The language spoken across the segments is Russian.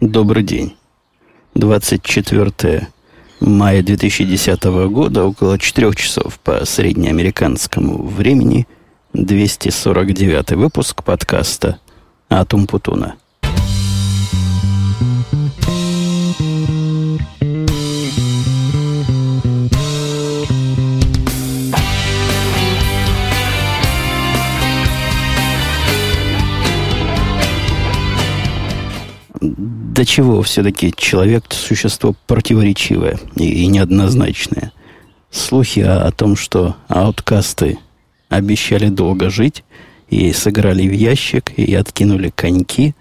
Добрый день. 24 мая 2010 года, около 4 часов по среднеамериканскому времени, 249 выпуск подкаста «Атум Путуна». До чего все-таки человек существо противоречивое и, и неоднозначное. Слухи о, о том, что ауткасты обещали долго жить и сыграли в ящик, и откинули коньки.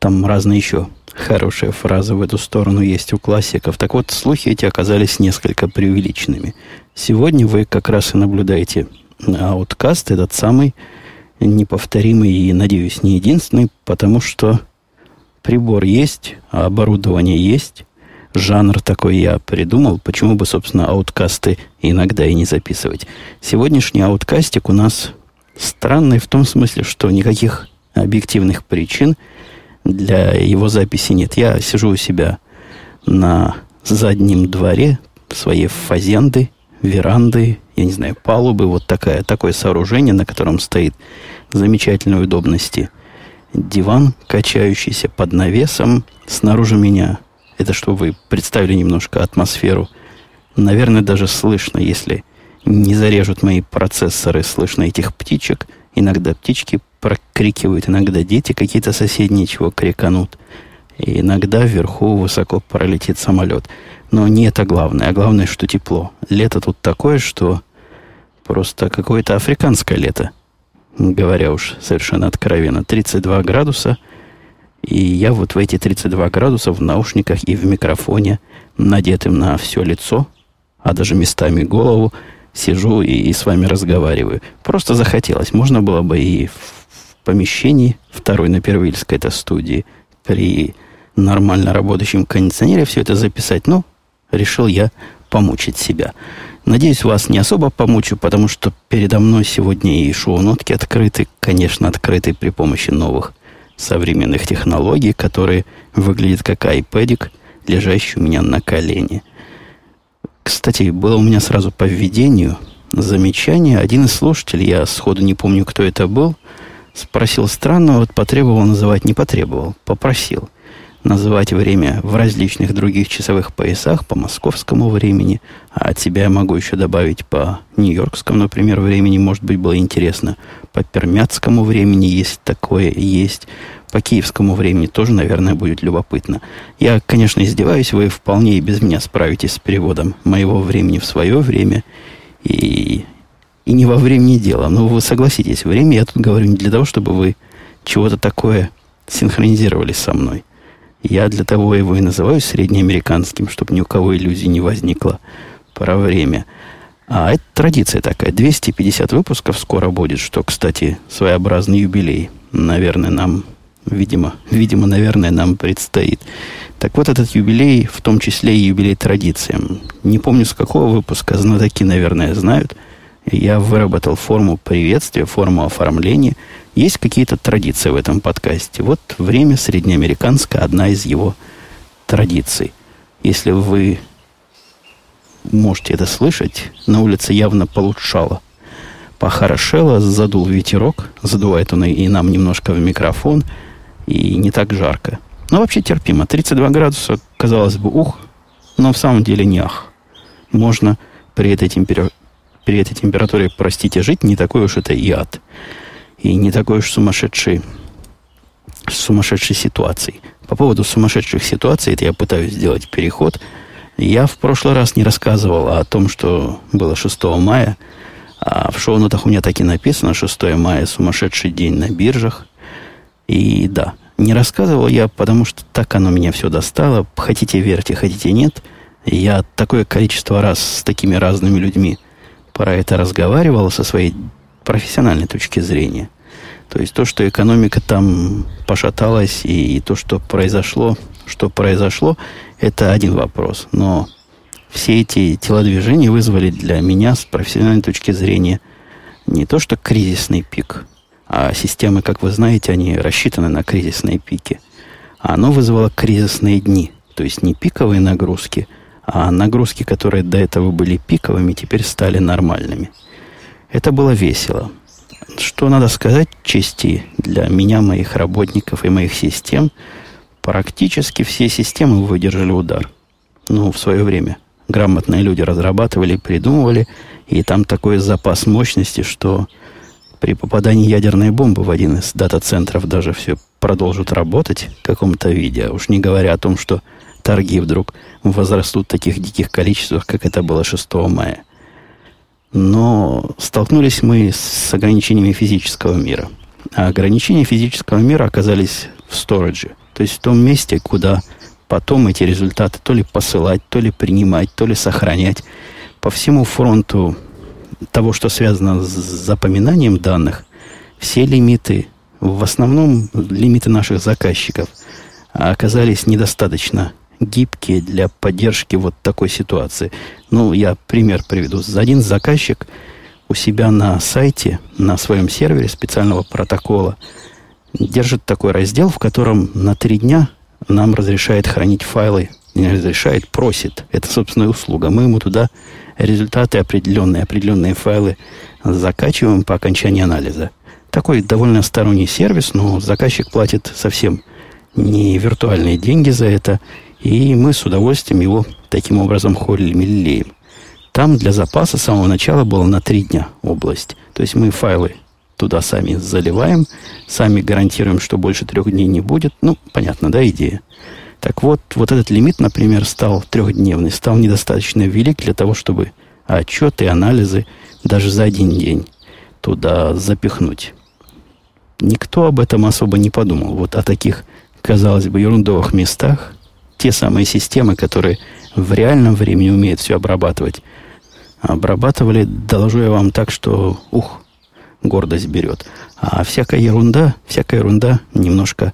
Там разные еще хорошие фразы в эту сторону есть у классиков. Так вот, слухи эти оказались несколько преувеличенными. Сегодня вы как раз и наблюдаете ауткаст, этот самый неповторимый и, надеюсь, не единственный, потому что прибор есть, а оборудование есть. Жанр такой я придумал. Почему бы, собственно, ауткасты иногда и не записывать? Сегодняшний ауткастик у нас странный в том смысле, что никаких объективных причин для его записи нет. Я сижу у себя на заднем дворе своей фазенды, веранды, я не знаю, палубы, вот такая, такое сооружение, на котором стоит замечательной удобности диван, качающийся под навесом. Снаружи меня, это чтобы вы представили немножко атмосферу, наверное, даже слышно, если не зарежут мои процессоры, слышно этих птичек. Иногда птички прокрикивают, иногда дети какие-то соседние чего криканут. И иногда вверху высоко пролетит самолет. Но не это главное, а главное, что тепло. Лето тут такое, что просто какое-то африканское лето говоря уж совершенно откровенно, 32 градуса. И я вот в эти 32 градуса в наушниках и в микрофоне, надетым на все лицо, а даже местами голову, сижу и, и с вами разговариваю. Просто захотелось. Можно было бы и в, помещении, второй на Первильской это студии, при нормально работающем кондиционере все это записать. Но решил я помучить себя. Надеюсь, вас не особо помучу, потому что передо мной сегодня и шоу-нотки открыты, конечно, открыты при помощи новых современных технологий, которые выглядят как iPad, лежащий у меня на колене. Кстати, было у меня сразу по введению замечание. Один из слушателей, я сходу не помню, кто это был, спросил странно, вот потребовал называть, не потребовал, попросил – называть время в различных других часовых поясах по московскому времени, а от себя я могу еще добавить по нью-йоркскому, например, времени, может быть, было интересно. По пермяцкому времени есть такое, есть. По киевскому времени тоже, наверное, будет любопытно. Я, конечно, издеваюсь, вы вполне и без меня справитесь с переводом моего времени в свое время. И, и не во времени дело. Но вы согласитесь, время я тут говорю не для того, чтобы вы чего-то такое синхронизировали со мной. Я для того его и называю среднеамериканским, чтобы ни у кого иллюзий не возникло про время. А это традиция такая. 250 выпусков скоро будет, что, кстати, своеобразный юбилей. Наверное, нам, видимо, видимо, наверное, нам предстоит. Так вот, этот юбилей, в том числе и юбилей традициям. Не помню, с какого выпуска, знатоки, наверное, знают. Я выработал форму приветствия, форму оформления – есть какие-то традиции в этом подкасте. Вот время среднеамериканское, одна из его традиций. Если вы можете это слышать, на улице явно получшало. Похорошело, задул ветерок, задувает он и нам немножко в микрофон, и не так жарко. Но вообще терпимо. 32 градуса, казалось бы, ух, но в самом деле не ах. Можно при этой, темпера... при этой температуре, простите, жить, не такой уж это и ад и не такой уж сумасшедший, сумасшедшей ситуацией. По поводу сумасшедших ситуаций, это я пытаюсь сделать переход. Я в прошлый раз не рассказывал о том, что было 6 мая, а в шоу-нотах у меня так и написано 6 мая сумасшедший день на биржах. И да, не рассказывал я, потому что так оно меня все достало. Хотите верьте, хотите нет. Я такое количество раз с такими разными людьми про это разговаривал со своей профессиональной точки зрения. То есть то, что экономика там пошаталась, и, и то, что произошло, что произошло, это один вопрос. Но все эти телодвижения вызвали для меня с профессиональной точки зрения не то, что кризисный пик, а системы, как вы знаете, они рассчитаны на кризисные пики. оно вызвало кризисные дни. То есть не пиковые нагрузки, а нагрузки, которые до этого были пиковыми, теперь стали нормальными. Это было весело. Что надо сказать чести для меня, моих работников и моих систем, практически все системы выдержали удар. Ну, в свое время. Грамотные люди разрабатывали, придумывали, и там такой запас мощности, что при попадании ядерной бомбы в один из дата-центров даже все продолжит работать в каком-то виде. А уж не говоря о том, что торги вдруг возрастут в таких диких количествах, как это было 6 мая. Но столкнулись мы с ограничениями физического мира. А ограничения физического мира оказались в сторидже. То есть в том месте, куда потом эти результаты то ли посылать, то ли принимать, то ли сохранять. По всему фронту того, что связано с запоминанием данных, все лимиты, в основном лимиты наших заказчиков, оказались недостаточно гибкие для поддержки вот такой ситуации. Ну, я пример приведу. Один заказчик у себя на сайте, на своем сервере специального протокола держит такой раздел, в котором на три дня нам разрешает хранить файлы, не разрешает, просит. Это собственная услуга. Мы ему туда результаты определенные, определенные файлы закачиваем по окончании анализа. Такой довольно сторонний сервис, но заказчик платит совсем не виртуальные деньги за это, и мы с удовольствием его таким образом холим и лелеем. Там для запаса с самого начала было на три дня область. То есть мы файлы туда сами заливаем, сами гарантируем, что больше трех дней не будет. Ну, понятно, да, идея. Так вот, вот этот лимит, например, стал трехдневный, стал недостаточно велик для того, чтобы отчеты анализы даже за один день туда запихнуть. Никто об этом особо не подумал. Вот о таких, казалось бы, ерундовых местах те самые системы, которые в реальном времени умеют все обрабатывать, обрабатывали, доложу я вам так, что, ух, гордость берет. А всякая ерунда, всякая ерунда немножко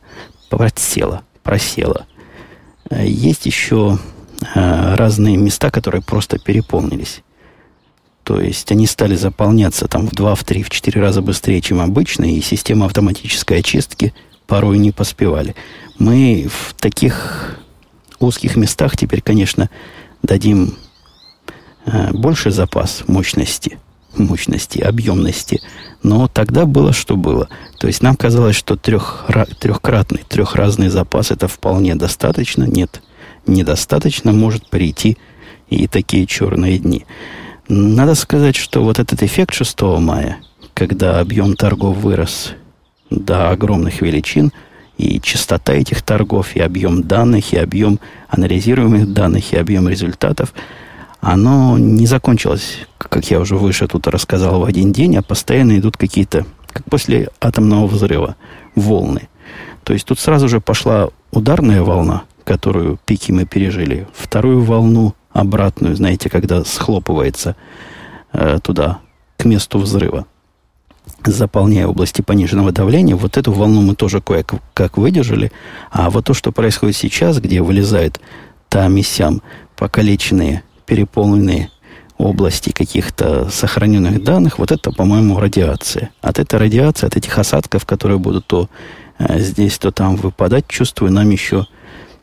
просела, просела. Есть еще э, разные места, которые просто переполнились. То есть они стали заполняться там в 2, в 3, в 4 раза быстрее, чем обычно, и система автоматической очистки порой не поспевали. Мы в таких узких местах теперь, конечно, дадим э, больше запас мощности, мощности, объемности. Но тогда было, что было. То есть нам казалось, что трех, трехкратный, трехразный запас это вполне достаточно. Нет, недостаточно. Может прийти и такие черные дни. Надо сказать, что вот этот эффект 6 мая, когда объем торгов вырос до огромных величин – и частота этих торгов, и объем данных, и объем анализируемых данных, и объем результатов, оно не закончилось, как я уже выше тут рассказал, в один день, а постоянно идут какие-то, как после атомного взрыва, волны. То есть тут сразу же пошла ударная волна, которую пики мы пережили, вторую волну обратную, знаете, когда схлопывается э, туда, к месту взрыва заполняя области пониженного давления, вот эту волну мы тоже кое-как выдержали. А вот то, что происходит сейчас, где вылезают там и сям покалеченные, переполненные области каких-то сохраненных данных, вот это, по-моему, радиация. От этой радиации, от этих осадков, которые будут то э, здесь, то там выпадать, чувствую, нам еще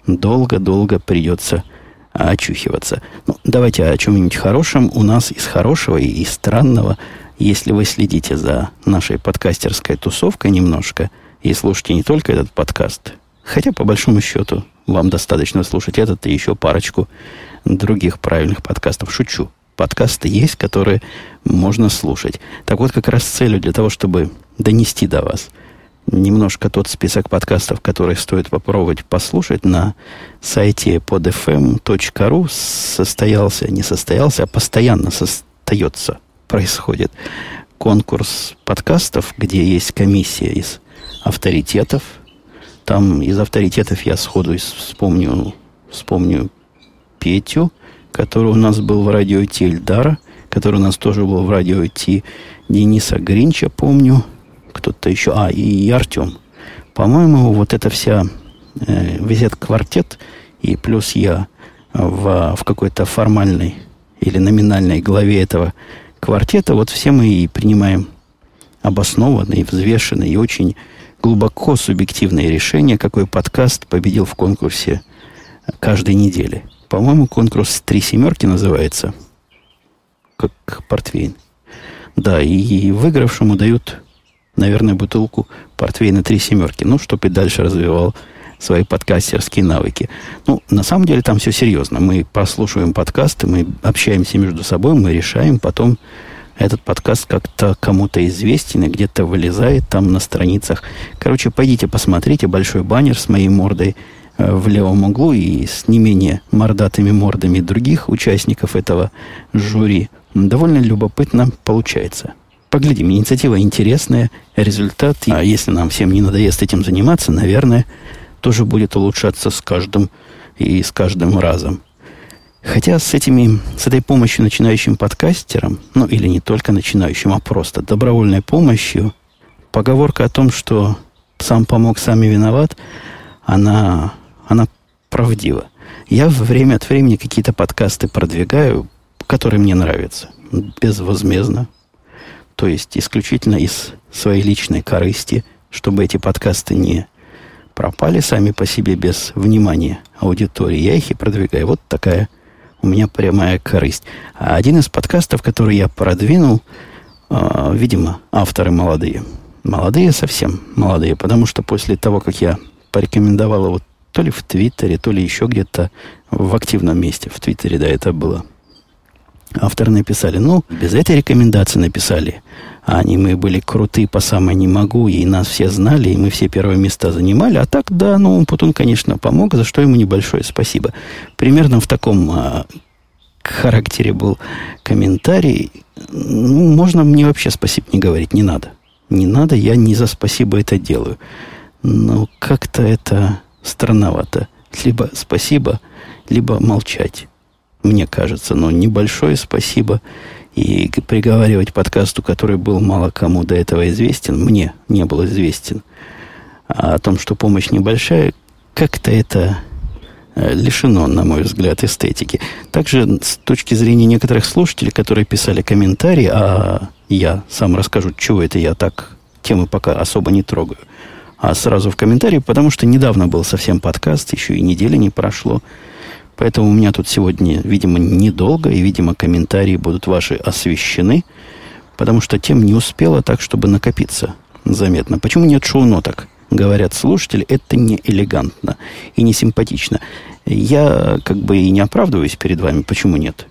долго-долго придется очухиваться. Ну, давайте о чем-нибудь хорошем. У нас из хорошего и из странного – если вы следите за нашей подкастерской тусовкой немножко и слушаете не только этот подкаст, хотя по большому счету вам достаточно слушать этот и еще парочку других правильных подкастов. Шучу. Подкасты есть, которые можно слушать. Так вот, как раз целью для того, чтобы донести до вас немножко тот список подкастов, которые стоит попробовать послушать на сайте podfm.ru состоялся, не состоялся, а постоянно остается происходит конкурс подкастов, где есть комиссия из авторитетов. Там из авторитетов я сходу вспомню, вспомню Петю, который у нас был в радио Ти Эльдара, который у нас тоже был в радио Ти Дениса Гринча, помню. Кто-то еще. А, и, Артем. По-моему, вот эта вся э, весь квартет и плюс я в, в какой-то формальной или номинальной главе этого квартета, вот все мы и принимаем обоснованно и взвешенно, и очень глубоко субъективное решение, какой подкаст победил в конкурсе каждой недели. По-моему, конкурс «Три семерки» называется. Как портвейн. Да, и выигравшему дают, наверное, бутылку портвейна «Три семерки». Ну, чтобы и дальше развивал свои подкастерские навыки. Ну, на самом деле там все серьезно. Мы прослушиваем подкасты, мы общаемся между собой, мы решаем, потом этот подкаст как-то кому-то известен и где-то вылезает там на страницах. Короче, пойдите посмотрите большой баннер с моей мордой э, в левом углу и с не менее мордатыми мордами других участников этого жюри. Довольно любопытно получается. Поглядим, инициатива интересная, результат, а если нам всем не надоест этим заниматься, наверное, тоже будет улучшаться с каждым и с каждым разом. Хотя с, этими, с этой помощью начинающим подкастерам, ну или не только начинающим, а просто добровольной помощью, поговорка о том, что сам помог, сам и виноват, она, она правдива. Я время от времени какие-то подкасты продвигаю, которые мне нравятся, безвозмездно. То есть исключительно из своей личной корысти, чтобы эти подкасты не пропали сами по себе без внимания аудитории. Я их и продвигаю. Вот такая у меня прямая корысть. Один из подкастов, который я продвинул, э, видимо, авторы молодые. Молодые совсем молодые, потому что после того, как я порекомендовал его то ли в Твиттере, то ли еще где-то в активном месте, в Твиттере, да, это было. Авторы написали, ну, без этой рекомендации написали – они мы были крутые по самой не могу, и нас все знали, и мы все первые места занимали. А так, да, ну, Путун, конечно, помог, за что ему небольшое спасибо. Примерно в таком а, характере был комментарий. Ну, можно мне вообще спасибо не говорить, не надо. Не надо, я не за спасибо это делаю. Но как-то это странновато. Либо спасибо, либо молчать. Мне кажется, но небольшое спасибо и приговаривать подкасту, который был мало кому до этого известен, мне не был известен, а о том, что помощь небольшая, как-то это э, лишено, на мой взгляд, эстетики. Также с точки зрения некоторых слушателей, которые писали комментарии, а я сам расскажу, чего это я так темы пока особо не трогаю, а сразу в комментарии, потому что недавно был совсем подкаст, еще и недели не прошло, Поэтому у меня тут сегодня, видимо, недолго, и, видимо, комментарии будут ваши освещены, потому что тем не успела так, чтобы накопиться заметно. Почему нет шоу-ноток? Говорят слушатели, это не элегантно и не симпатично. Я как бы и не оправдываюсь перед вами. Почему нет?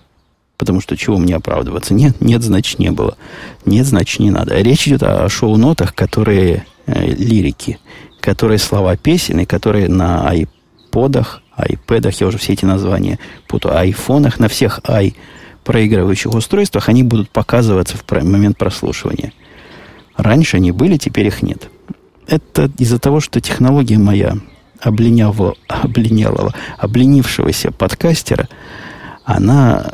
Потому что чего мне оправдываться? Нет, нет, значит, не было. Нет, значит, не надо. Речь идет о шоу-нотах, которые э, лирики, которые слова песен, и которые на айподах айпэдах, я уже все эти названия путаю, айфонах, на всех i проигрывающих устройствах, они будут показываться в момент прослушивания. Раньше они были, теперь их нет. Это из-за того, что технология моя облинявого, облинялого, обленившегося подкастера, она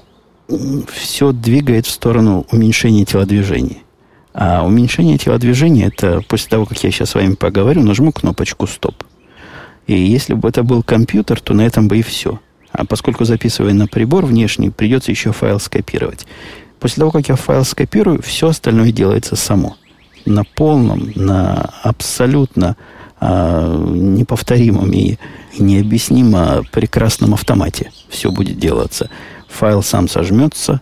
все двигает в сторону уменьшения телодвижений. А уменьшение телодвижения, это после того, как я сейчас с вами поговорю, нажму кнопочку «Стоп». И если бы это был компьютер, то на этом бы и все. А поскольку записывая на прибор внешний, придется еще файл скопировать. После того, как я файл скопирую, все остальное делается само. На полном, на абсолютно а, неповторимом и необъяснимо прекрасном автомате все будет делаться. Файл сам сожмется,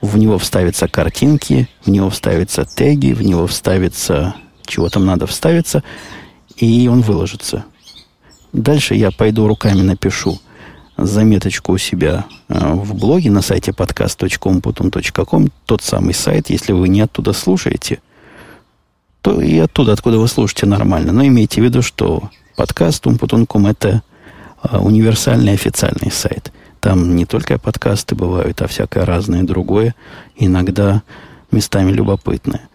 в него вставятся картинки, в него вставятся теги, в него вставится, чего там надо вставиться, и он выложится. Дальше я пойду руками напишу заметочку у себя э, в блоге на сайте podcast.com.com, тот самый сайт, если вы не оттуда слушаете, то и оттуда, откуда вы слушаете, нормально. Но имейте в виду, что подкаст Умпутунком это э, универсальный официальный сайт. Там не только подкасты бывают, а всякое разное другое, иногда местами любопытное.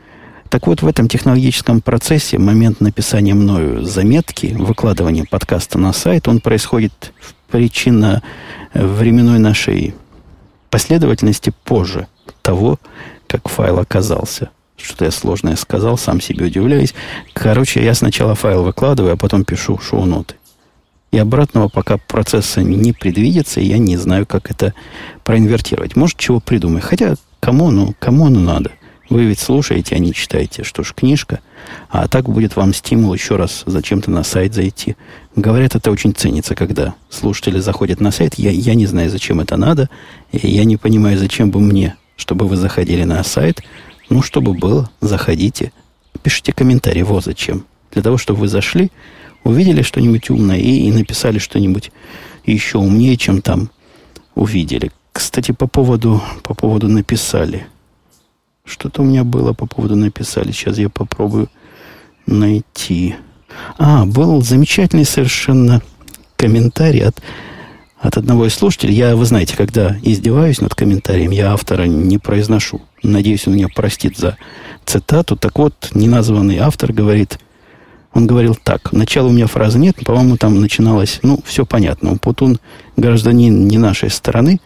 Так вот, в этом технологическом процессе момент написания мною заметки, выкладывания подкаста на сайт, он происходит в причинно-временной нашей последовательности позже того, как файл оказался. Что-то я сложное сказал, сам себе удивляюсь. Короче, я сначала файл выкладываю, а потом пишу шоу-ноты. И обратного пока процесса не предвидится, и я не знаю, как это проинвертировать. Может, чего придумать. Хотя, кому оно, кому оно надо – Вы ведь слушаете, а не читаете. Что ж, книжка. А так будет вам стимул еще раз зачем-то на сайт зайти. Говорят, это очень ценится, когда слушатели заходят на сайт. Я, я не знаю, зачем это надо. И я не понимаю, зачем бы мне, чтобы вы заходили на сайт. Ну, чтобы было, заходите. Пишите комментарий, вот зачем. Для того, чтобы вы зашли, увидели что-нибудь умное и, и написали что-нибудь еще умнее, чем там увидели. Кстати, по поводу, по поводу написали. Что-то у меня было по поводу написали. Сейчас я попробую найти. А, был замечательный совершенно комментарий от, от одного из слушателей. Я, вы знаете, когда издеваюсь над комментарием, я автора не произношу. Надеюсь, он меня простит за цитату. Так вот, неназванный автор говорит, он говорил так. Начала у меня фразы нет, по-моему, там начиналось, ну, все понятно. Путун гражданин не нашей страны,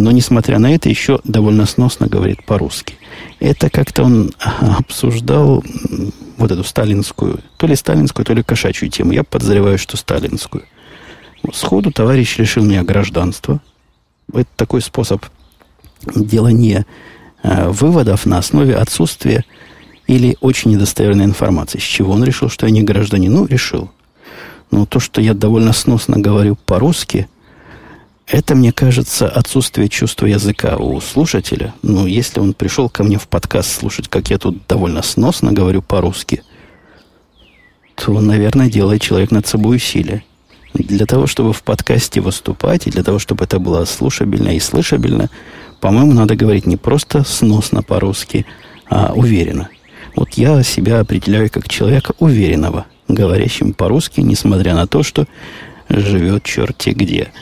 но, несмотря на это, еще довольно сносно говорит по-русски. Это как-то он обсуждал вот эту сталинскую, то ли сталинскую, то ли кошачью тему. Я подозреваю, что сталинскую. Сходу товарищ лишил меня гражданства. Это такой способ делания э, выводов на основе отсутствия или очень недостоверной информации. С чего он решил, что я не гражданин? Ну, решил. Но то, что я довольно сносно говорю по-русски – это, мне кажется, отсутствие чувства языка у слушателя. Ну, если он пришел ко мне в подкаст слушать, как я тут довольно сносно говорю по-русски, то, наверное, делает человек над собой усилие. Для того, чтобы в подкасте выступать, и для того, чтобы это было слушабельно и слышабельно, по-моему, надо говорить не просто сносно по-русски, а уверенно. Вот я себя определяю как человека уверенного, говорящим по-русски, несмотря на то, что живет черти где.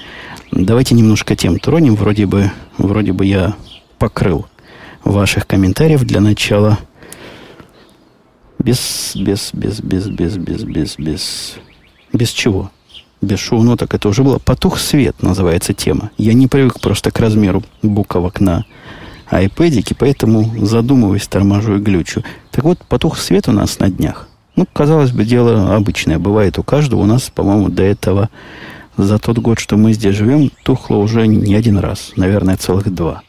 Давайте немножко тем тронем. Вроде бы, вроде бы я покрыл ваших комментариев для начала. Без, без, без, без, без, без, без, без. Без чего? Без шоу-ноток это уже было. «Потух свет» называется тема. Я не привык просто к размеру буковок на айпэдике, поэтому задумываюсь, торможу и глючу. Так вот, «Потух свет» у нас на днях. Ну, казалось бы, дело обычное. Бывает у каждого. У нас, по-моему, до этого за тот год, что мы здесь живем, тухло уже не один раз, наверное, целых два.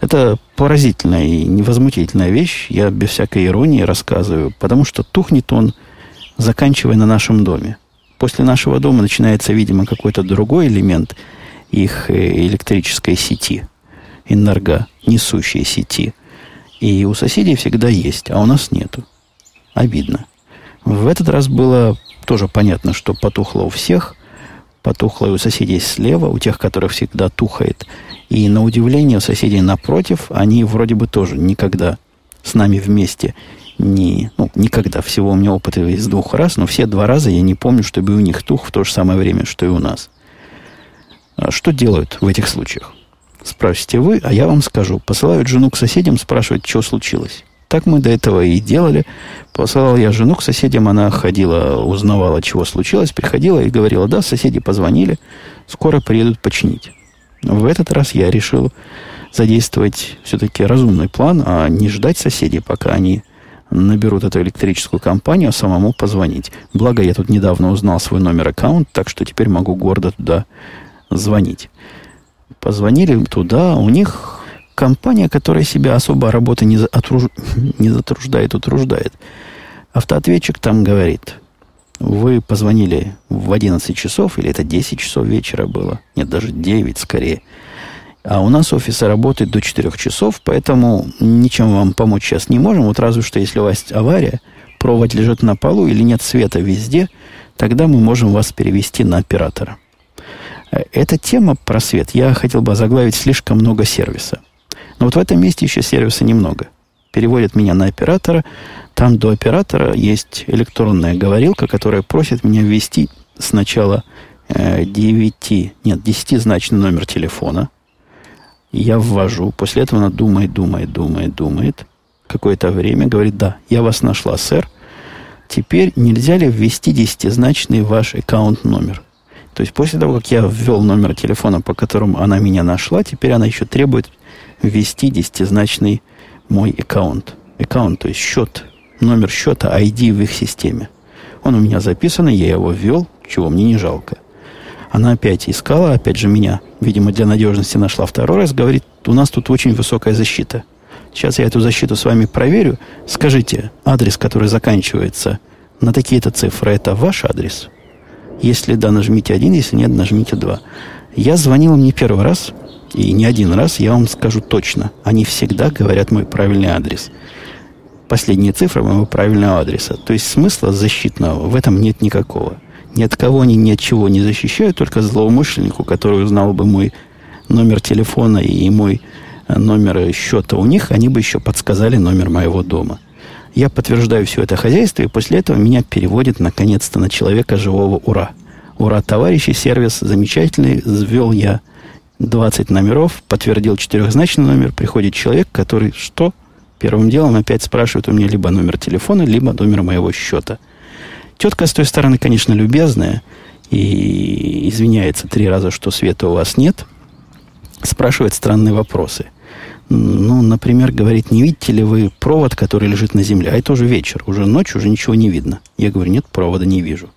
Это поразительная и невозмутительная вещь, я без всякой иронии рассказываю, потому что тухнет он, заканчивая на нашем доме. После нашего дома начинается, видимо, какой-то другой элемент их э, электрической сети, энерго несущей сети. И у соседей всегда есть, а у нас нету. Обидно. В этот раз было тоже понятно, что потухло у всех, потухло и у соседей слева, у тех, которых всегда тухает. И на удивление у соседей напротив, они вроде бы тоже никогда с нами вместе не, ну, никогда. Всего у меня опыт из двух раз, но все два раза я не помню, чтобы у них тух в то же самое время, что и у нас. А что делают в этих случаях? Спросите вы, а я вам скажу. Посылают жену к соседям, спрашивают, что случилось. Так мы до этого и делали. Посылал я жену к соседям, она ходила, узнавала, чего случилось, приходила и говорила, да, соседи позвонили, скоро приедут починить. В этот раз я решил задействовать все-таки разумный план, а не ждать соседей, пока они наберут эту электрическую компанию, а самому позвонить. Благо, я тут недавно узнал свой номер аккаунт, так что теперь могу гордо туда звонить. Позвонили туда, у них компания, которая себя особо работы не, отруж... не затруждает, утруждает. Автоответчик там говорит, вы позвонили в 11 часов, или это 10 часов вечера было, нет, даже 9 скорее. А у нас офисы работают до 4 часов, поэтому ничем вам помочь сейчас не можем. Вот разве что, если у вас авария, провод лежит на полу или нет света везде, тогда мы можем вас перевести на оператора. Э, эта тема про свет я хотел бы заглавить слишком много сервиса. Но вот в этом месте еще сервиса немного. Переводят меня на оператора. Там до оператора есть электронная говорилка, которая просит меня ввести сначала э, 9, нет, 10-значный номер телефона. Я ввожу. После этого она думает, думает, думает, думает. Какое-то время говорит, да, я вас нашла, сэр. Теперь нельзя ли ввести десятизначный ваш аккаунт номер? То есть после того, как я ввел номер телефона, по которому она меня нашла, теперь она еще требует ввести десятизначный мой аккаунт. Аккаунт, то есть счет, номер счета, ID в их системе. Он у меня записан, я его ввел, чего мне не жалко. Она опять искала, опять же меня, видимо, для надежности нашла второй раз, говорит, у нас тут очень высокая защита. Сейчас я эту защиту с вами проверю. Скажите, адрес, который заканчивается на такие-то цифры, это ваш адрес? Если да, нажмите один, если нет, нажмите два. Я звонил им не первый раз, и не один раз, я вам скажу точно. Они всегда говорят мой правильный адрес. Последние цифры моего правильного адреса. То есть смысла защитного в этом нет никакого. Ни от кого они ни от чего не защищают, только злоумышленнику, который узнал бы мой номер телефона и мой э, номер счета у них, они бы еще подсказали номер моего дома. Я подтверждаю все это хозяйство, и после этого меня переводит наконец-то на человека живого ура. Ура, товарищи, сервис замечательный, ввел я 20 номеров, подтвердил четырехзначный номер, приходит человек, который что? Первым делом опять спрашивает у меня либо номер телефона, либо номер моего счета. Тетка с той стороны, конечно, любезная, и извиняется три раза, что света у вас нет, спрашивает странные вопросы. Ну, например, говорит, не видите ли вы провод, который лежит на земле? А это уже вечер, уже ночь, уже ничего не видно. Я говорю, нет, провода не вижу.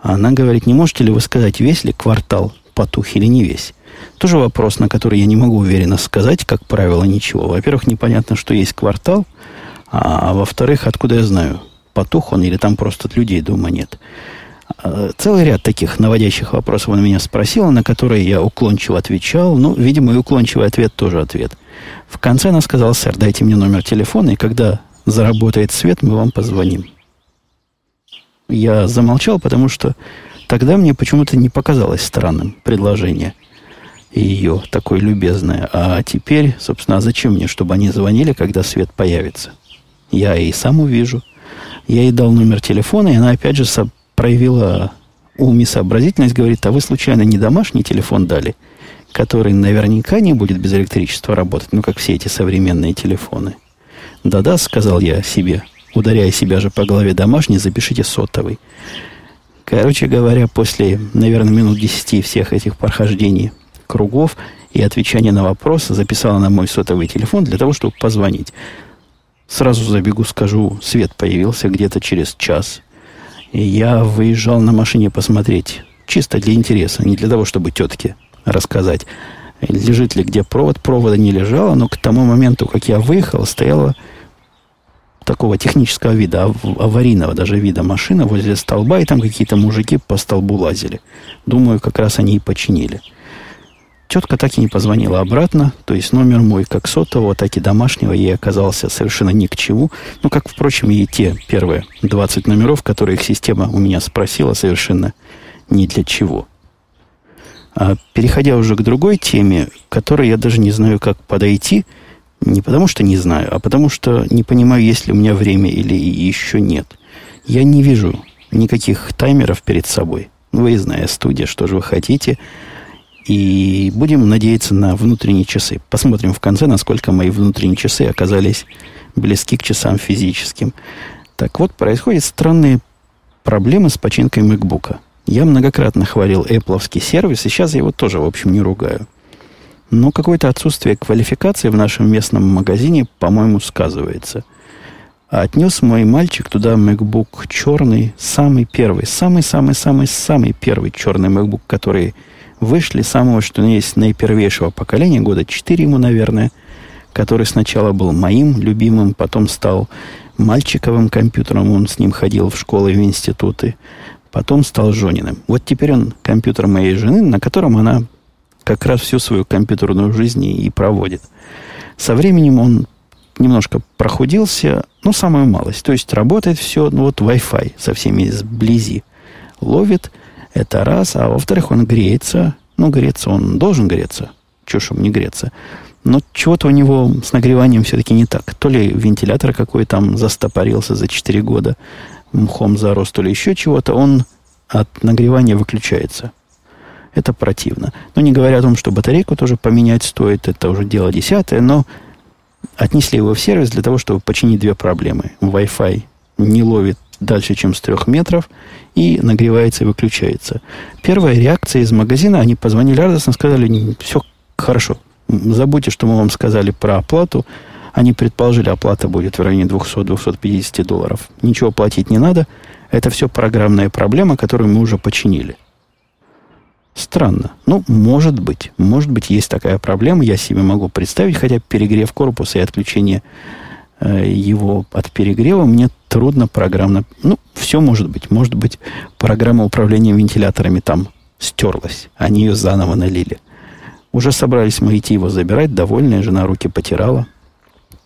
Она говорит, не можете ли вы сказать, весь ли квартал потух или не весь? Тоже вопрос, на который я не могу уверенно сказать, как правило, ничего. Во-первых, непонятно, что есть квартал, а во-вторых, откуда я знаю, потух он или там просто людей дома нет. А, целый ряд таких наводящих вопросов он меня спросил, на которые я уклончиво отвечал. Ну, видимо, и уклончивый ответ тоже ответ. В конце она сказала, сэр, дайте мне номер телефона, и когда заработает свет, мы вам позвоним. Я замолчал, потому что тогда мне почему-то не показалось странным предложение ее, такое любезное. А теперь, собственно, а зачем мне, чтобы они звонили, когда свет появится? Я и сам увижу. Я ей дал номер телефона, и она опять же проявила ум и сообразительность, говорит, а вы случайно не домашний телефон дали, который наверняка не будет без электричества работать, ну, как все эти современные телефоны. Да-да, сказал я себе, ударяя себя же по голове домашний, запишите сотовый. Короче говоря, после, наверное, минут десяти всех этих прохождений кругов и отвечания на вопросы записала на мой сотовый телефон для того, чтобы позвонить. Сразу забегу, скажу, свет появился где-то через час. И я выезжал на машине посмотреть, чисто для интереса, не для того, чтобы тетке рассказать, лежит ли где провод. Провода не лежало, но к тому моменту, как я выехал, стояла такого технического вида, аварийного даже вида машина возле столба, и там какие-то мужики по столбу лазили. Думаю, как раз они и починили. Тетка так и не позвонила обратно, то есть номер мой как сотового, так и домашнего ей оказался совершенно ни к чему. Ну, как, впрочем, и те первые 20 номеров, которые их система у меня спросила, совершенно ни для чего. А переходя уже к другой теме, которой я даже не знаю, как подойти, не потому что не знаю, а потому что не понимаю, есть ли у меня время или еще нет. Я не вижу никаких таймеров перед собой. Выездная студия, что же вы хотите – и будем надеяться на внутренние часы. Посмотрим в конце, насколько мои внутренние часы оказались близки к часам физическим. Так вот, происходят странные проблемы с починкой MacBook. Я многократно хвалил Apple сервис, и сейчас я его тоже, в общем, не ругаю. Но какое-то отсутствие квалификации в нашем местном магазине, по-моему, сказывается. Отнес мой мальчик туда MacBook черный, самый первый, самый-самый-самый-самый первый черный MacBook, который вышли самого, что есть наипервейшего поколения, года 4 ему, наверное, который сначала был моим любимым, потом стал мальчиковым компьютером, он с ним ходил в школы и в институты, потом стал Жониным. Вот теперь он компьютер моей жены, на котором она как раз всю свою компьютерную жизнь и проводит. Со временем он немножко прохудился, ну, самую малость. То есть работает все, ну, вот Wi-Fi со всеми сблизи. Ловит – это раз. А во-вторых, он греется. Ну, греться он должен греться. Ж не греться? Но чего-то у него с нагреванием все-таки не так. То ли вентилятор какой там застопорился за 4 года, мхом зарос, то ли еще чего-то. Он от нагревания выключается. Это противно. Но не говоря о том, что батарейку тоже поменять стоит, это уже дело десятое, но отнесли его в сервис для того, чтобы починить две проблемы. Wi-Fi не ловит дальше, чем с трех метров, и нагревается и выключается. Первая реакция из магазина, они позвонили радостно, сказали, все хорошо, забудьте, что мы вам сказали про оплату. Они предположили, оплата будет в районе 200-250 долларов. Ничего платить не надо. Это все программная проблема, которую мы уже починили. Странно. Ну, может быть. Может быть, есть такая проблема. Я себе могу представить, хотя перегрев корпуса и отключение его от перегрева мне трудно программно... Ну, все может быть. Может быть, программа управления вентиляторами там стерлась. Они ее заново налили. Уже собрались мы идти его забирать. Довольная жена руки потирала.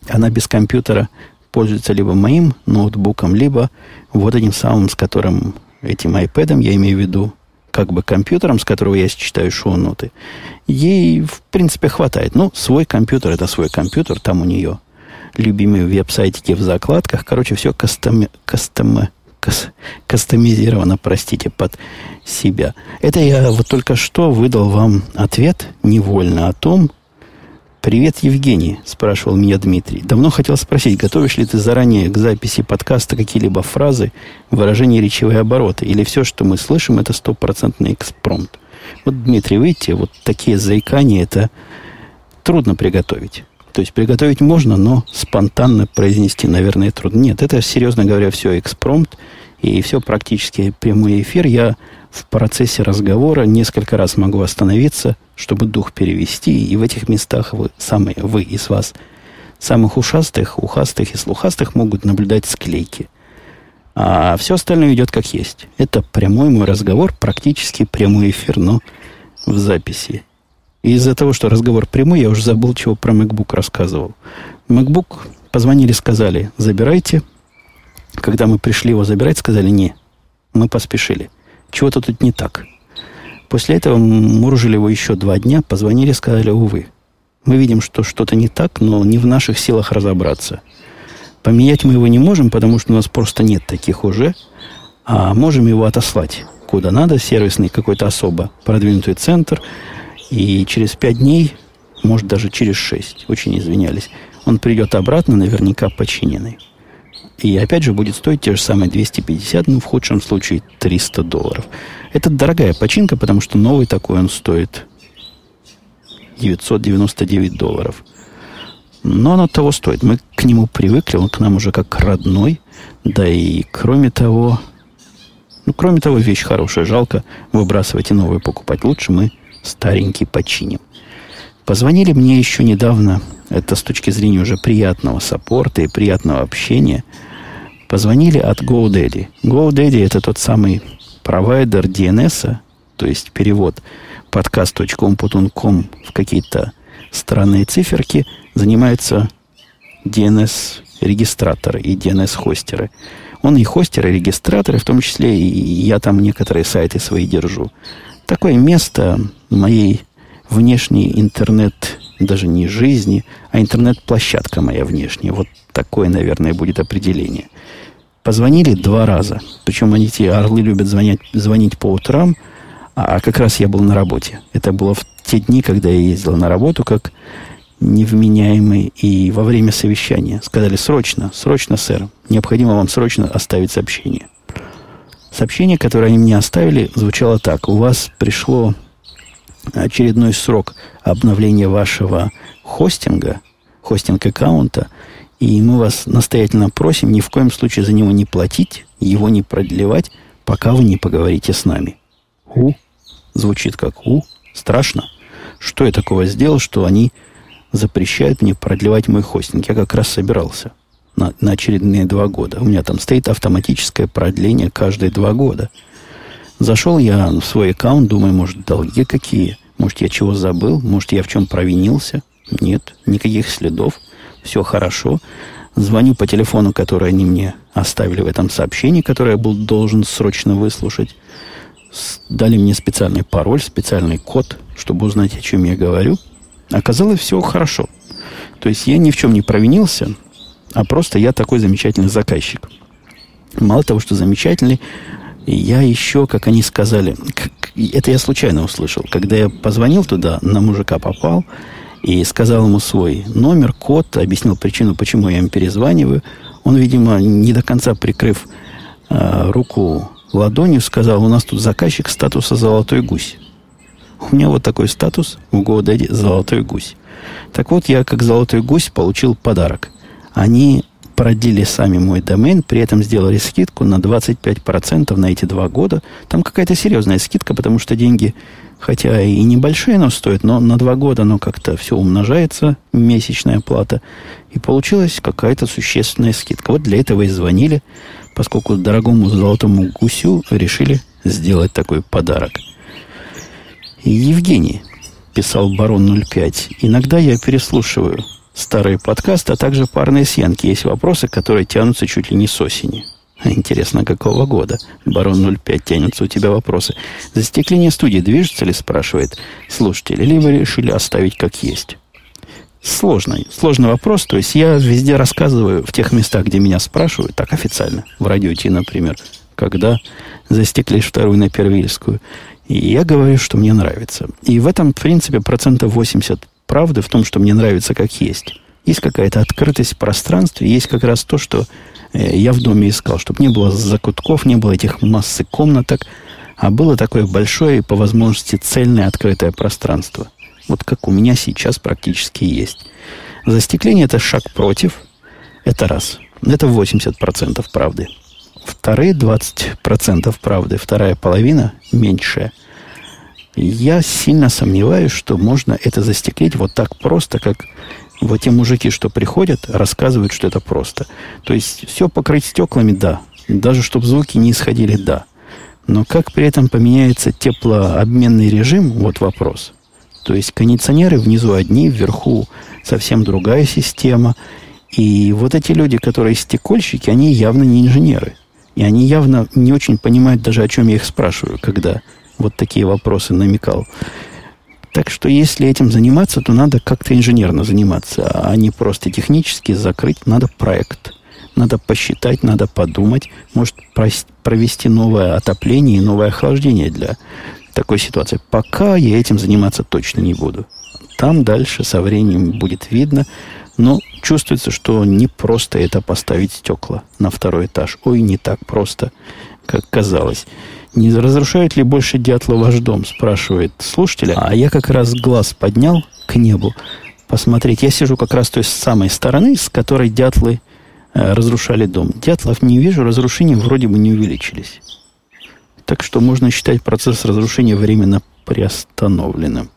Она без компьютера пользуется либо моим ноутбуком, либо вот этим самым, с которым этим iPad, я имею в виду, как бы компьютером, с которого я читаю шоу-ноты, ей, в принципе, хватает. Ну, свой компьютер – это свой компьютер, там у нее любимые веб-сайтики в закладках. Короче, все кастом, кастом, кас, кастомизировано, простите, под себя. Это я вот только что выдал вам ответ невольно о том, «Привет, Евгений», – спрашивал меня Дмитрий. «Давно хотел спросить, готовишь ли ты заранее к записи подкаста какие-либо фразы, выражения речевые обороты, или все, что мы слышим, это стопроцентный экспромт?» Вот, Дмитрий, видите, вот такие заикания – это трудно приготовить. То есть приготовить можно, но спонтанно произнести, наверное, трудно. Нет, это, серьезно говоря, все экспромт, и все практически прямой эфир. Я в процессе разговора несколько раз могу остановиться, чтобы дух перевести, и в этих местах вы, самые, вы из вас, самых ушастых, ухастых и слухастых могут наблюдать склейки. А все остальное идет как есть. Это прямой мой разговор, практически прямой эфир, но в записи. Из-за того, что разговор прямой, я уже забыл, чего про MacBook рассказывал. MacBook позвонили, сказали, забирайте. Когда мы пришли его забирать, сказали, не, мы поспешили. Чего-то тут не так. После этого муржили его еще два дня, позвонили, сказали, увы. Мы видим, что что-то не так, но не в наших силах разобраться. Поменять мы его не можем, потому что у нас просто нет таких уже, а можем его отослать куда надо, сервисный какой-то особо продвинутый центр, и через пять дней, может даже через шесть, очень извинялись, он придет обратно, наверняка починенный. И опять же будет стоить те же самые 250, ну, в худшем случае 300 долларов. Это дорогая починка, потому что новый такой он стоит 999 долларов. Но оно того стоит. Мы к нему привыкли, он к нам уже как родной. Да и кроме того, ну, кроме того, вещь хорошая. Жалко выбрасывать и новую покупать. Лучше мы старенький починим. Позвонили мне еще недавно, это с точки зрения уже приятного саппорта и приятного общения – Позвонили от GoDaddy. GoDaddy это тот самый провайдер DNS, то есть перевод podcast.com.com в какие-то странные циферки, занимаются DNS-регистраторы и DNS-хостеры. Он и хостеры, и регистраторы, в том числе и я там некоторые сайты свои держу. Такое место моей внешней интернет, даже не жизни, а интернет-площадка моя внешняя. Вот такое, наверное, будет определение – Позвонили два раза. Причем они, эти орлы, любят звонить, звонить по утрам, а, а как раз я был на работе. Это было в те дни, когда я ездил на работу как невменяемый и во время совещания. Сказали, срочно, срочно, сэр, необходимо вам срочно оставить сообщение. Сообщение, которое они мне оставили, звучало так. У вас пришло очередной срок обновления вашего хостинга, хостинг-аккаунта – и мы вас настоятельно просим ни в коем случае за него не платить, его не продлевать, пока вы не поговорите с нами. У. Звучит как у. Страшно. Что я такого сделал, что они запрещают мне продлевать мой хостинг? Я как раз собирался на, на очередные два года. У меня там стоит автоматическое продление каждые два года. Зашел я в свой аккаунт, думаю, может, долги какие? Может, я чего забыл? Может, я в чем провинился? Нет, никаких следов все хорошо. Звоню по телефону, который они мне оставили в этом сообщении, которое я был должен срочно выслушать. Дали мне специальный пароль, специальный код, чтобы узнать, о чем я говорю. Оказалось, все хорошо. То есть я ни в чем не провинился, а просто я такой замечательный заказчик. Мало того, что замечательный, я еще, как они сказали, это я случайно услышал. Когда я позвонил туда, на мужика попал, и сказал ему свой номер, код, объяснил причину, почему я им перезваниваю. Он, видимо, не до конца прикрыв э, руку ладонью, сказал, у нас тут заказчик статуса «Золотой гусь». У меня вот такой статус в GoDaddy «Золотой гусь». Так вот, я как «Золотой гусь» получил подарок. Они продлили сами мой домен, при этом сделали скидку на 25% на эти два года. Там какая-то серьезная скидка, потому что деньги, хотя и небольшие, но стоят, но на два года оно как-то все умножается, месячная плата. И получилась какая-то существенная скидка. Вот для этого и звонили, поскольку дорогому золотому гусю решили сделать такой подарок. Евгений, писал барон 05, иногда я переслушиваю старые подкасты, а также парные съемки. Есть вопросы, которые тянутся чуть ли не с осени. Интересно, какого года? Барон 05 тянутся у тебя вопросы. Застекление студии движется ли, спрашивает слушатель, или вы решили оставить как есть? Сложный, сложный вопрос. То есть я везде рассказываю в тех местах, где меня спрашивают, так официально, в радио Ти, например, когда застеклишь вторую на Первильскую. И я говорю, что мне нравится. И в этом, в принципе, процентов 80 правды в том, что мне нравится как есть. Есть какая-то открытость в пространстве, есть как раз то, что э, я в доме искал, чтобы не было закутков, не было этих массы комнаток, а было такое большое по возможности цельное открытое пространство. Вот как у меня сейчас практически есть. Застекление – это шаг против. Это раз. Это 80% правды. Вторые 20% правды, вторая половина меньшая – я сильно сомневаюсь, что можно это застеклить вот так просто, как вот те мужики, что приходят, рассказывают, что это просто. То есть все покрыть стеклами, да. Даже чтобы звуки не исходили, да. Но как при этом поменяется теплообменный режим, вот вопрос. То есть кондиционеры внизу одни, вверху совсем другая система. И вот эти люди, которые стекольщики, они явно не инженеры. И они явно не очень понимают даже, о чем я их спрашиваю, когда вот такие вопросы намекал. Так что если этим заниматься, то надо как-то инженерно заниматься, а не просто технически закрыть. Надо проект. Надо посчитать, надо подумать. Может провести новое отопление и новое охлаждение для такой ситуации. Пока я этим заниматься точно не буду. Там дальше со временем будет видно. Но чувствуется, что не просто это поставить стекла на второй этаж. Ой, не так просто, как казалось. Не разрушает ли больше дятла ваш дом, спрашивает слушателя. А я как раз глаз поднял к небу посмотреть. Я сижу как раз той самой стороны, с которой дятлы э, разрушали дом. Дятлов не вижу, разрушения вроде бы не увеличились. Так что можно считать процесс разрушения временно приостановленным.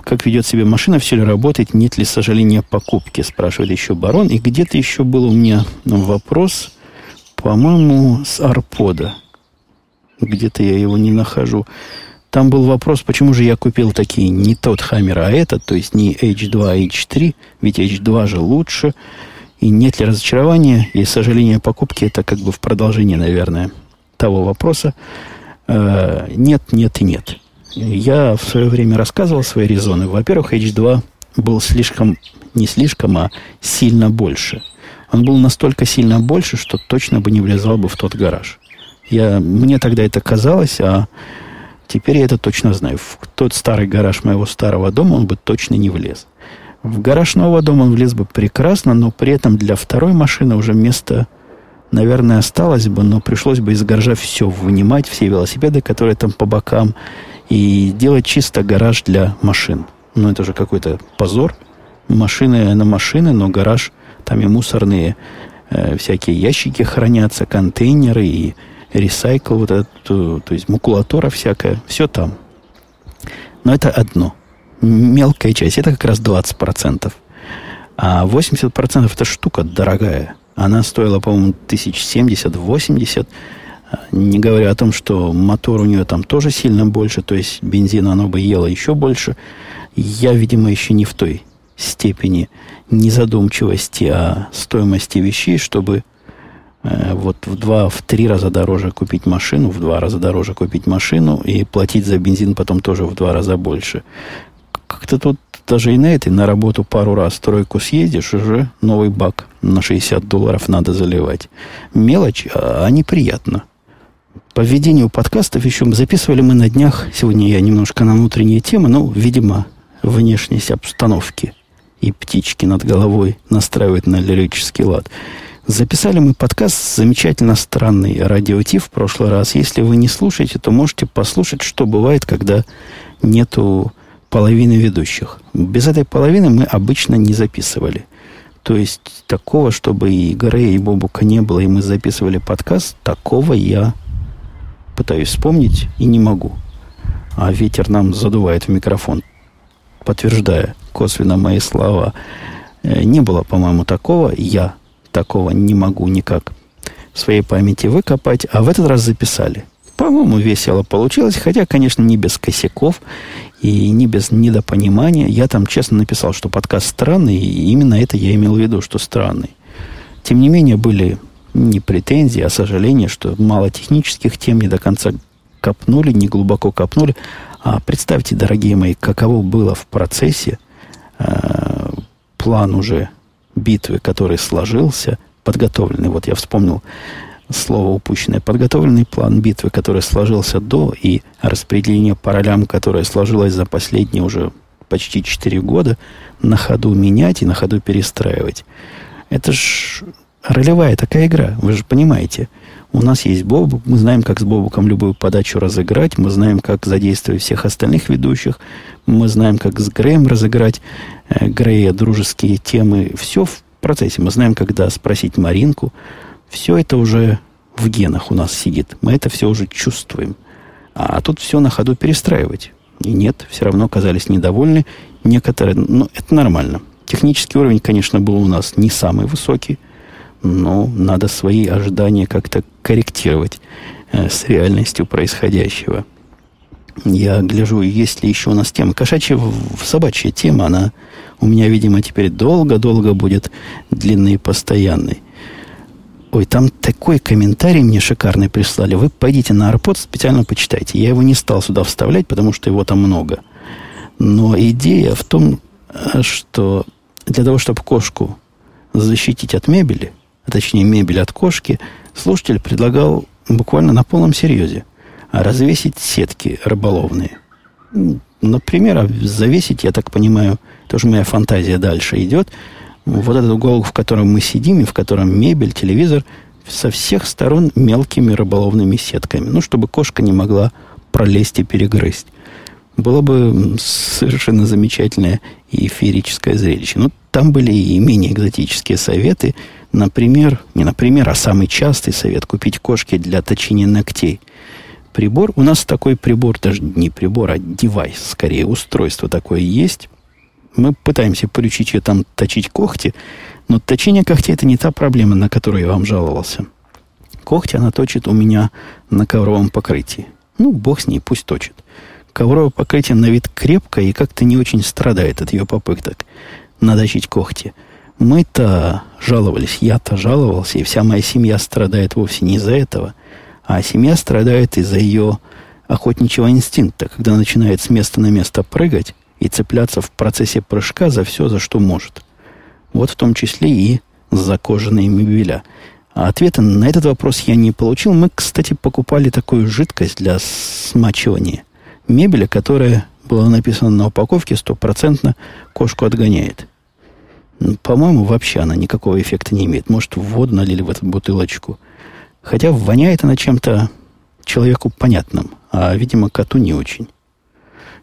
Как ведет себя машина, все ли работает, нет ли сожаления покупки, спрашивает еще барон. И где-то еще был у меня вопрос, по-моему, с Арпода где-то я его не нахожу. Там был вопрос, почему же я купил такие не тот Хаммер, а этот, то есть не H2, а H3, ведь H2 же лучше. И нет ли разочарования и сожаления покупки, это как бы в продолжении, наверное, того вопроса. Э, нет, нет и нет. Я в свое время рассказывал свои резоны. Во-первых, H2 был слишком, не слишком, а сильно больше. Он был настолько сильно больше, что точно бы не влезал бы в тот гараж. Я, мне тогда это казалось, а теперь я это точно знаю. В тот старый гараж моего старого дома он бы точно не влез. В гараж нового дома он влез бы прекрасно, но при этом для второй машины уже место, наверное, осталось бы, но пришлось бы из гаража все вынимать, все велосипеды, которые там по бокам, и делать чисто гараж для машин. Ну, это же какой-то позор. Машины на машины, но гараж, там и мусорные э, всякие ящики хранятся, контейнеры и ресайкл, вот это, то есть макулатура всякая, все там. Но это одно. Мелкая часть, это как раз 20%. А 80% это штука дорогая. Она стоила, по-моему, 1070-80. Не говоря о том, что мотор у нее там тоже сильно больше, то есть бензина оно бы ело еще больше. Я, видимо, еще не в той степени незадумчивости о стоимости вещей, чтобы Э, вот в два, в три раза дороже купить машину, в два раза дороже купить машину и платить за бензин потом тоже в два раза больше. Как-то тут даже и на этой, на работу пару раз тройку съездишь, уже новый бак на 60 долларов надо заливать. Мелочь, а неприятно. По введению подкастов еще записывали мы на днях, сегодня я немножко на внутренние темы, но, видимо, внешность обстановки и птички над головой настраивает на лирический лад. Записали мы подкаст замечательно странный радио Ти в прошлый раз. Если вы не слушаете, то можете послушать, что бывает, когда нету половины ведущих. Без этой половины мы обычно не записывали. То есть такого, чтобы и Грея, и Бобука не было, и мы записывали подкаст, такого я пытаюсь вспомнить и не могу. А ветер нам задувает в микрофон, подтверждая косвенно мои слова. Э, не было, по-моему, такого. Я такого не могу никак в своей памяти выкопать. А в этот раз записали. По-моему, весело получилось, хотя, конечно, не без косяков и не без недопонимания. Я там честно написал, что подкаст странный, и именно это я имел в виду, что странный. Тем не менее, были не претензии, а сожаления, что мало технических тем не до конца копнули, не глубоко копнули. А представьте, дорогие мои, каково было в процессе э, план уже битвы, который сложился, подготовленный. Вот я вспомнил слово упущенное. Подготовленный план битвы, который сложился до, и распределение по ролям, которое сложилось за последние уже почти 4 года, на ходу менять и на ходу перестраивать. Это ж ролевая такая игра, вы же понимаете. У нас есть Бобук, мы знаем, как с Бобуком любую подачу разыграть, мы знаем, как задействовать всех остальных ведущих, мы знаем, как с Греем разыграть э, Грея, дружеские темы. Все в процессе. Мы знаем, когда спросить Маринку, все это уже в генах у нас сидит. Мы это все уже чувствуем. А тут все на ходу перестраивать. И нет, все равно оказались недовольны. Некоторые, ну, это нормально. Технический уровень, конечно, был у нас не самый высокий, но надо свои ожидания как-то корректировать э, с реальностью происходящего. Я гляжу, есть ли еще у нас тема. Кошачья собачья тема, она у меня, видимо, теперь долго-долго будет длинной и постоянной. Ой, там такой комментарий мне шикарный прислали. Вы пойдите на Арпод, специально почитайте. Я его не стал сюда вставлять, потому что его там много. Но идея в том, что для того, чтобы кошку защитить от мебели, а точнее мебель от кошки, слушатель предлагал буквально на полном серьезе развесить сетки рыболовные. Например, завесить, я так понимаю, тоже моя фантазия дальше идет – вот этот уголок, в котором мы сидим, и в котором мебель, телевизор, со всех сторон мелкими рыболовными сетками. Ну, чтобы кошка не могла пролезть и перегрызть. Было бы совершенно замечательное и феерическое зрелище. Ну, там были и менее экзотические советы. Например, не например, а самый частый совет – купить кошки для точения ногтей. Прибор, у нас такой прибор, даже не прибор, а девайс, скорее, устройство такое есть мы пытаемся поручить ее там точить когти, но точение когтей это не та проблема, на которую я вам жаловался. Когти она точит у меня на ковровом покрытии. Ну, бог с ней, пусть точит. Ковровое покрытие на вид крепкое и как-то не очень страдает от ее попыток надочить когти. Мы-то жаловались, я-то жаловался, и вся моя семья страдает вовсе не из-за этого, а семья страдает из-за ее охотничьего инстинкта, когда начинает с места на место прыгать, и цепляться в процессе прыжка за все, за что может. Вот в том числе и за кожаные мебеля. А ответа на этот вопрос я не получил. Мы, кстати, покупали такую жидкость для смачивания мебели, которая была написана на упаковке, стопроцентно кошку отгоняет. По-моему, вообще она никакого эффекта не имеет. Может, воду налили в эту бутылочку. Хотя воняет она чем-то человеку понятным, а, видимо, коту не очень.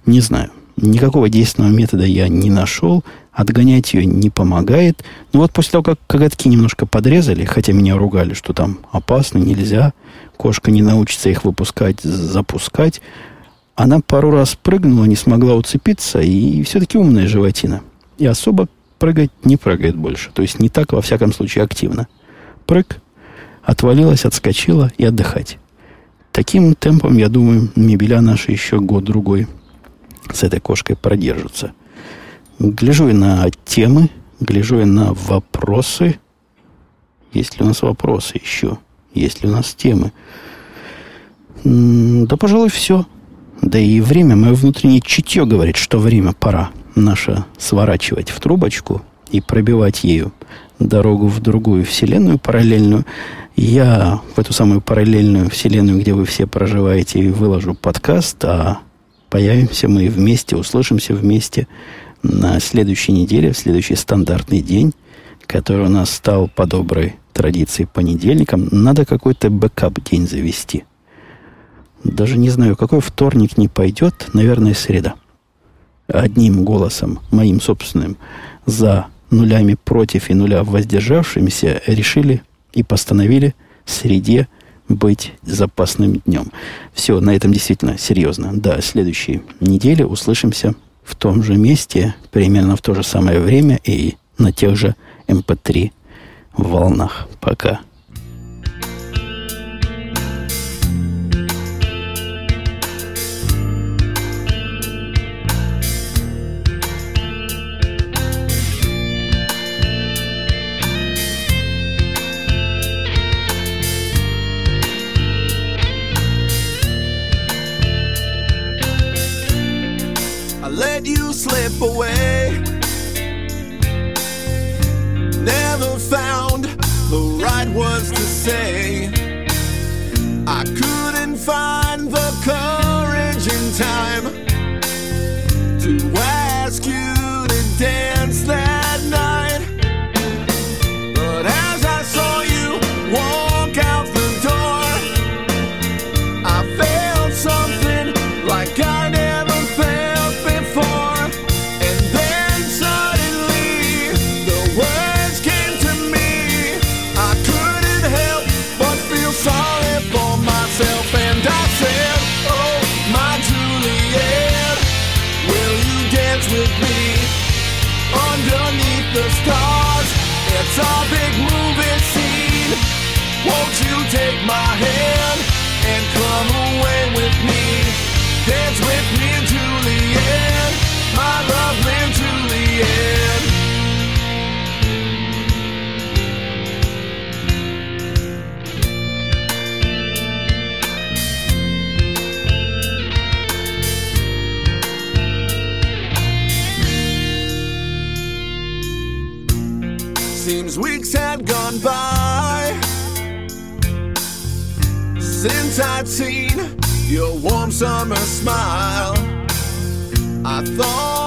Не знаю. Никакого действенного метода я не нашел. Отгонять ее не помогает. Но вот после того, как коготки немножко подрезали, хотя меня ругали, что там опасно, нельзя, кошка не научится их выпускать, запускать, она пару раз прыгнула, не смогла уцепиться, и все-таки умная животина. И особо прыгать не прыгает больше. То есть не так, во всяком случае, активно. Прыг, отвалилась, отскочила и отдыхать. Таким темпом, я думаю, мебеля наши еще год-другой с этой кошкой продержатся. Гляжу и на темы, гляжу и на вопросы. Есть ли у нас вопросы еще? Есть ли у нас темы? Да, пожалуй, все. Да и время, мое внутреннее чутье говорит, что время пора наше сворачивать в трубочку и пробивать ею дорогу в другую вселенную параллельную. Я в эту самую параллельную вселенную, где вы все проживаете, выложу подкаст, а Появимся мы вместе, услышимся вместе на следующей неделе, в следующий стандартный день, который у нас стал по доброй традиции понедельником. Надо какой-то бэкап-день завести. Даже не знаю, какой вторник не пойдет, наверное, среда одним голосом, моим собственным, за нулями против и нуля воздержавшимися, решили и постановили среде быть запасным днем. Все, на этом действительно серьезно. До следующей недели услышимся в том же месте, примерно в то же самое время и на тех же эм МП3 волнах. Пока. since I'd seen your warm summer smile. I thought.